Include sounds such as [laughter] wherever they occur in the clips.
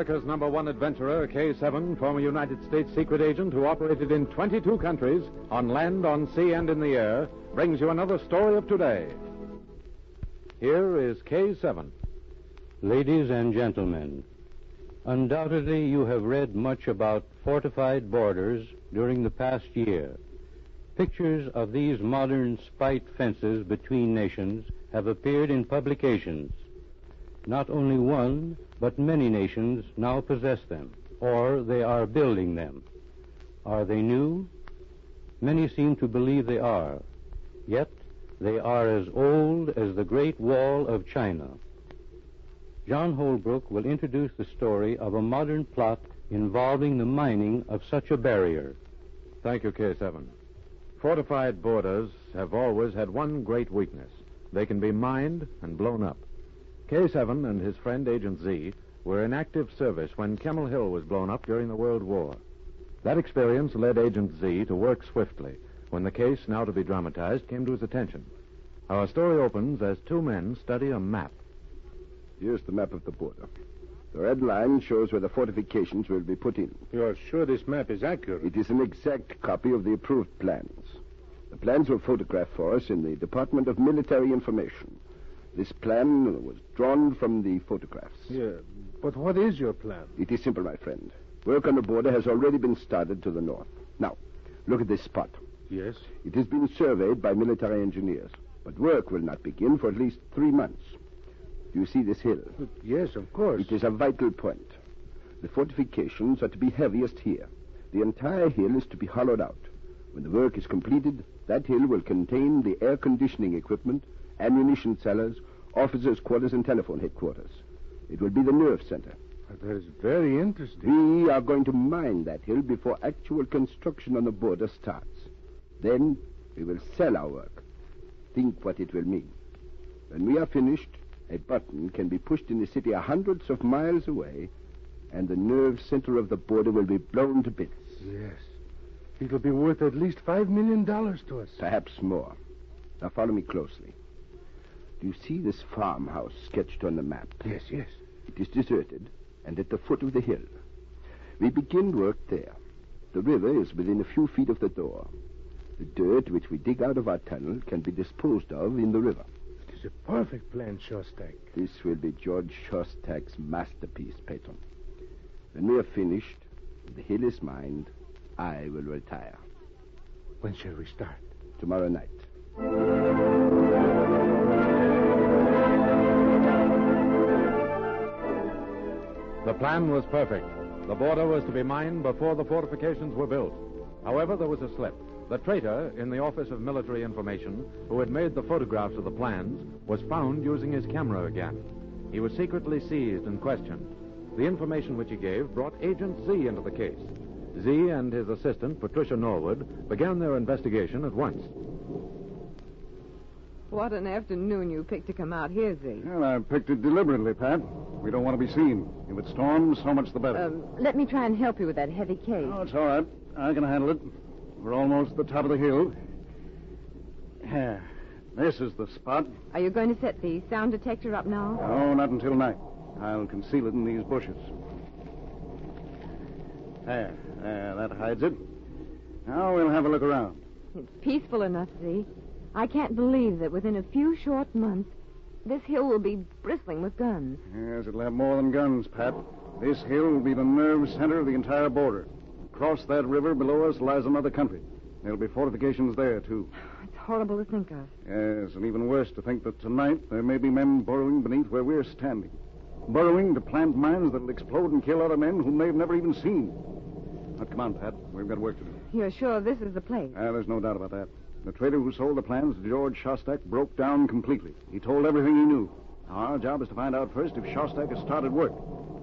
America's number one adventurer, K7, former United States secret agent who operated in 22 countries, on land, on sea, and in the air, brings you another story of today. Here is K7. Ladies and gentlemen, undoubtedly you have read much about fortified borders during the past year. Pictures of these modern spite fences between nations have appeared in publications. Not only one, but many nations now possess them, or they are building them. Are they new? Many seem to believe they are. Yet they are as old as the Great Wall of China. John Holbrook will introduce the story of a modern plot involving the mining of such a barrier. Thank you, K7. Fortified borders have always had one great weakness they can be mined and blown up. K7 and his friend Agent Z were in active service when Kemmel Hill was blown up during the World War. That experience led Agent Z to work swiftly when the case, now to be dramatized, came to his attention. Our story opens as two men study a map. Here's the map of the border. The red line shows where the fortifications will be put in. You're sure this map is accurate? It is an exact copy of the approved plans. The plans were photographed for us in the Department of Military Information. This plan was drawn from the photographs. Yeah, but what is your plan? It is simple, my friend. Work on the border has already been started to the north. Now, look at this spot. Yes? It has been surveyed by military engineers, but work will not begin for at least three months. Do you see this hill? Yes, of course. It is a vital point. The fortifications are to be heaviest here. The entire hill is to be hollowed out. When the work is completed, that hill will contain the air conditioning equipment, ammunition cellars, officers' quarters, and telephone headquarters. It will be the nerve center. That is very interesting. We are going to mine that hill before actual construction on the border starts. Then we will sell our work. Think what it will mean. When we are finished, a button can be pushed in the city hundreds of miles away, and the nerve center of the border will be blown to bits. Yes. It'll be worth at least five million dollars to us. Perhaps more. Now follow me closely. Do you see this farmhouse sketched on the map? Yes, yes. It is deserted and at the foot of the hill. We begin work there. The river is within a few feet of the door. The dirt which we dig out of our tunnel can be disposed of in the river. It is a perfect plan, Shostak. This will be George Shostak's masterpiece, Peyton. When we are finished, the hill is mined, I will retire. When shall we start? Tomorrow night. The plan was perfect. The border was to be mined before the fortifications were built. However, there was a slip. The traitor in the Office of Military Information, who had made the photographs of the plans, was found using his camera again. He was secretly seized and questioned. The information which he gave brought Agent Z into the case. Z and his assistant, Patricia Norwood, began their investigation at once. What an afternoon you picked to come out here, Z. Well, I picked it deliberately, Pat. We don't want to be seen. If it storms, so much the better. Um, let me try and help you with that heavy case. Oh, it's all right. I can handle it. We're almost at the top of the hill. Yeah. This is the spot. Are you going to set the sound detector up now? No, not until night. I'll conceal it in these bushes. There, there, that hides it. Now we'll have a look around. It's peaceful enough, Z. I can't believe that within a few short months, this hill will be bristling with guns. Yes, it'll have more than guns, Pat. This hill will be the nerve center of the entire border. Across that river below us lies another country. There'll be fortifications there, too. [sighs] It's horrible to think of. Yes, and even worse to think that tonight there may be men burrowing beneath where we're standing. Burrowing to plant mines that'll explode and kill other men whom they've never even seen. Now, come on, Pat. We've got work to do. You're sure this is the place? Ah, there's no doubt about that. The trader who sold the plans to George Shostak broke down completely. He told everything he knew. Our job is to find out first if Shostak has started work.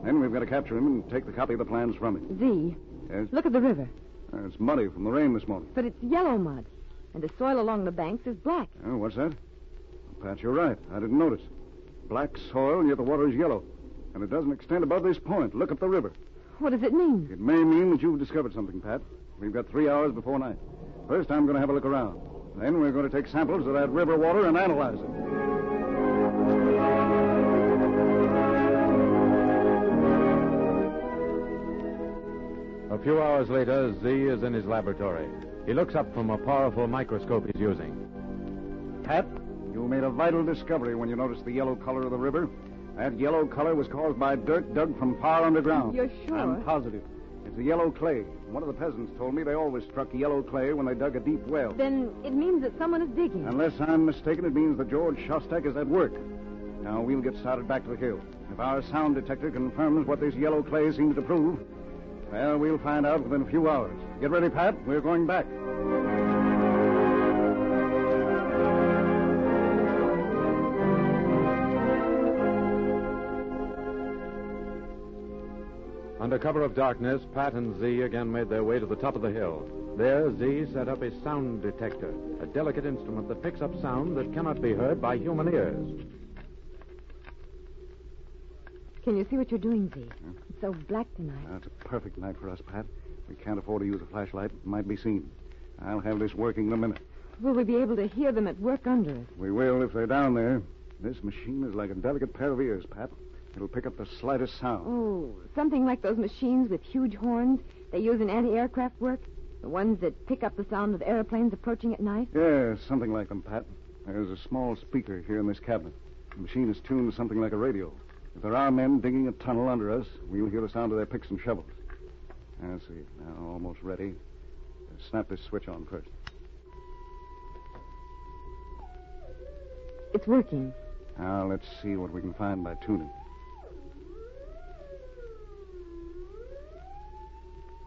Then we've got to capture him and take the copy of the plans from him. Z, Yes? look at the river. Uh, it's muddy from the rain this morning. But it's yellow mud. And the soil along the banks is black. Oh, what's that? Pat, you're right. I didn't notice. Black soil, and yet the water is yellow. And it doesn't extend above this point. Look up the river. What does it mean? It may mean that you've discovered something, Pat. We've got three hours before night. First, I'm going to have a look around. Then we're going to take samples of that river water and analyze it. A few hours later, Z is in his laboratory. He looks up from a powerful microscope he's using. Pat, you made a vital discovery when you noticed the yellow color of the river. That yellow color was caused by dirt dug from far underground. You're sure? I'm positive. It's a yellow clay. One of the peasants told me they always struck yellow clay when they dug a deep well. Then it means that someone is digging. Unless I'm mistaken, it means that George Shostak is at work. Now, we'll get started back to the hill. If our sound detector confirms what this yellow clay seems to prove, well, we'll find out within a few hours. Get ready, Pat. We're going back. Under cover of darkness, Pat and Z again made their way to the top of the hill. There, Z set up his sound detector, a delicate instrument that picks up sound that cannot be heard by human ears. Can you see what you're doing, Z? It's so black tonight. That's a perfect night for us, Pat. We can't afford to use a flashlight. It might be seen. I'll have this working in a minute. Will we be able to hear them at work under us? We will if they're down there. This machine is like a delicate pair of ears, Pat. It'll pick up the slightest sound. Oh, something like those machines with huge horns they use in anti-aircraft work? The ones that pick up the sound of airplanes approaching at night? Yes, something like them, Pat. There's a small speaker here in this cabinet. The machine is tuned to something like a radio. If there are men digging a tunnel under us, we'll hear the sound of their picks and shovels. I see. Now, almost ready. Snap this switch on first. It's working. Now, let's see what we can find by tuning.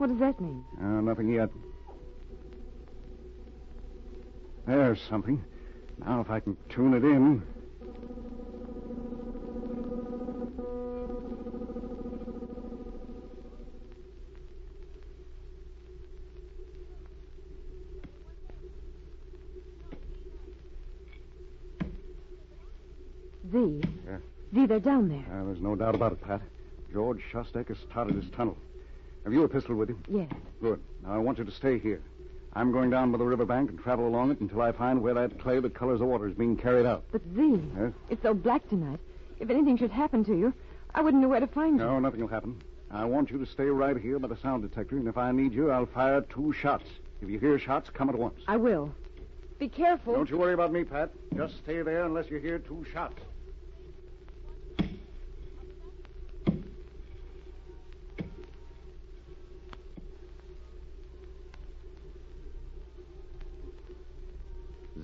What does that mean? Uh, nothing yet. There's something. Now, if I can tune it in. Z. Yeah. Z, they're down there. Uh, there's no doubt about it, Pat. George Shostak has started his tunnel. Have you a pistol with you? Yes. Good. Now, I want you to stay here. I'm going down by the riverbank and travel along it until I find where that clay that colors the water is being carried out. But Z, Yes? it's so black tonight. If anything should happen to you, I wouldn't know where to find you. No, nothing will happen. I want you to stay right here by the sound detector, and if I need you, I'll fire two shots. If you hear shots, come at once. I will. Be careful. Don't you worry about me, Pat. Just stay there unless you hear two shots.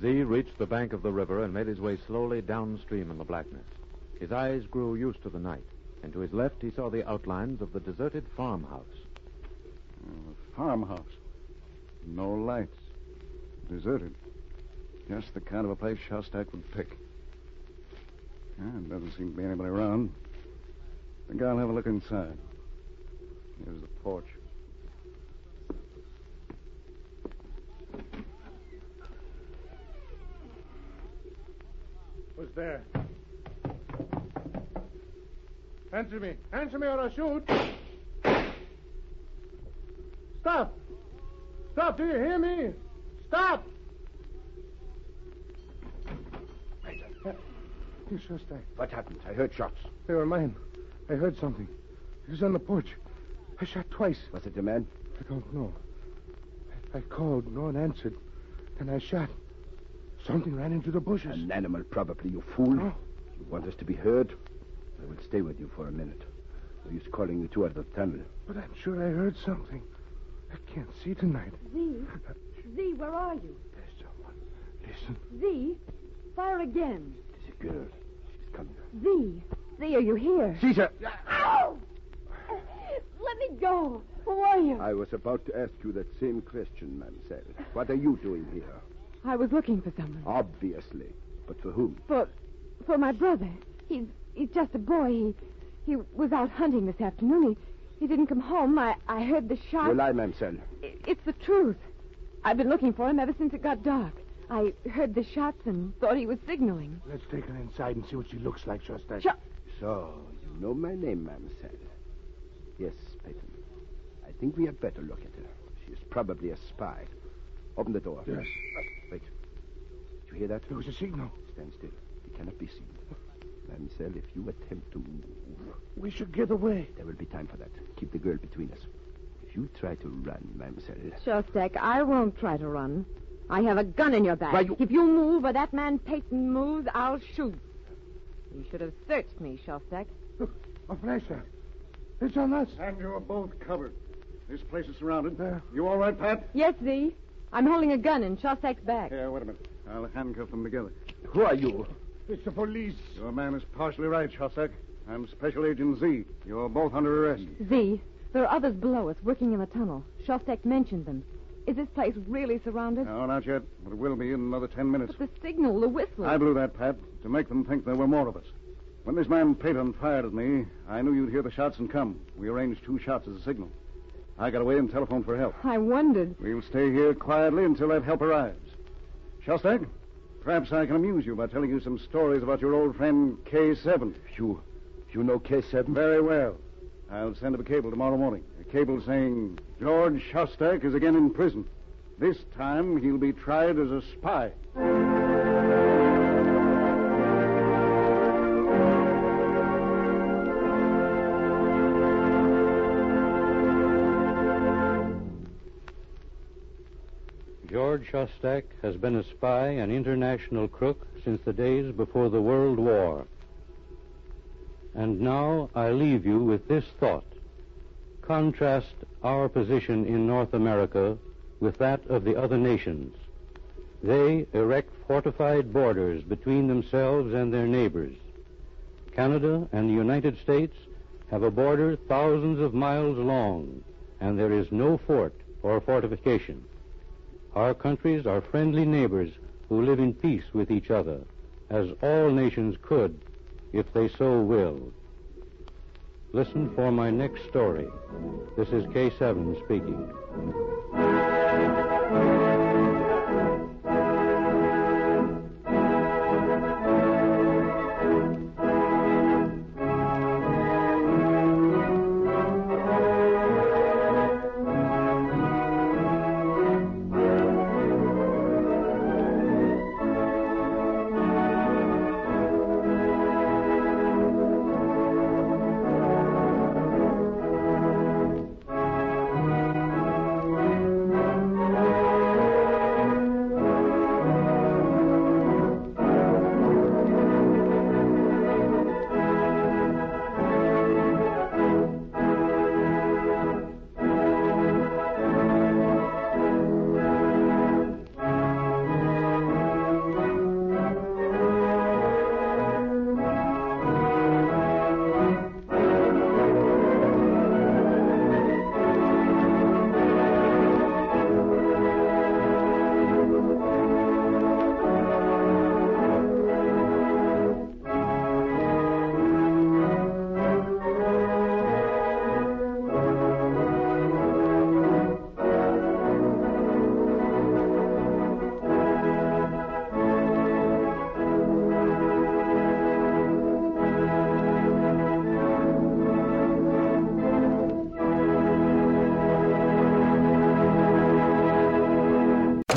Z reached the bank of the river and made his way slowly downstream in the blackness. His eyes grew used to the night, and to his left he saw the outlines of the deserted farmhouse. A farmhouse. No lights. Deserted. Just the kind of a place Shostak would pick. Yeah, there doesn't seem to be anybody around. I think I'll have a look inside. Here's the porch. There? Answer me. Answer me or I'll shoot. Stop! Stop! Do you hear me? Stop! [laughs] You sure stay. What happened? I heard shots. They were mine. I heard something. It was on the porch. I shot twice. Was it a man? I don't know. I, I called. No one answered. Then I shot. Something ran into the bushes. An animal, probably, you fool. No. You want us to be heard? I will stay with you for a minute. No use calling you two out of the tunnel. But I'm sure I heard something. I can't see tonight. Z, Z, where are you? There's someone. Listen. Z, fire again. It is a girl. She's coming. Z, Z, are you here? Caesar! Ow! Let me go. Who are you? I was about to ask you that same question, mademoiselle. What are you doing here? I was looking for someone. Obviously. But for whom? For, for my brother. He's, he's just a boy. He, he was out hunting this afternoon. He, he didn't come home. I, I heard the shot. You lie, mademoiselle. I- It's the truth. I've been looking for him ever since it got dark. I heard the shots and thought he was signaling. Let's take her inside and see what she looks like, Shostak. Sh- So, you know my name, mademoiselle. Yes, Peyton. I think we had better look at her. She is probably a spy. Open the door. Yes. Wait. Did you hear that? There was a signal. Stand still. We cannot be seen. Mademoiselle, if you attempt to move, We should get away. there will be time for that. Keep the girl between us. If you try to run, mademoiselle, Shostak, I won't try to run. I have a gun in your back. Why, you- If you move or that man Peyton moves, I'll shoot. You should have searched me, Shostak. Look, a flasher. It's on us. And you're both covered. This place is surrounded. There. You all right, Pat? Yes, Z. I'm holding a gun in Shostak's back. Here, wait a minute. I'll handcuff them together. who are you? It's the police. Your man is partially right, Shostak. I'm Special Agent Z. You're both under arrest. Z, there are others below us working in the tunnel. Shostak mentioned them. Is this place really surrounded? No, not yet, but it will be in another ten minutes. But the signal, the whistle. I blew that, Pat, to make them think there were more of us. When this man Peyton fired at me, I knew you'd hear the shots and come. We arranged two shots as a signal. I got away and telephoned for help. I wondered. We'll stay here quietly until that help arrives. Shostak, perhaps I can amuse you by telling you some stories about your old friend K7. You, you know K7? Very well. I'll send him a cable tomorrow morning. A cable saying George Shostak is again in prison. This time he'll be tried as a spy. Shostak has been a spy and international crook since the days before the World War. And now I leave you with this thought. Contrast our position in North America with that of the other nations. They erect fortified borders between themselves and their neighbors. Canada and the United States have a border thousands of miles long, and there is no fort or fortification. Our countries are friendly neighbors who live in peace with each other, as all nations could if they so willed. Listen for my next story. This is K7 speaking.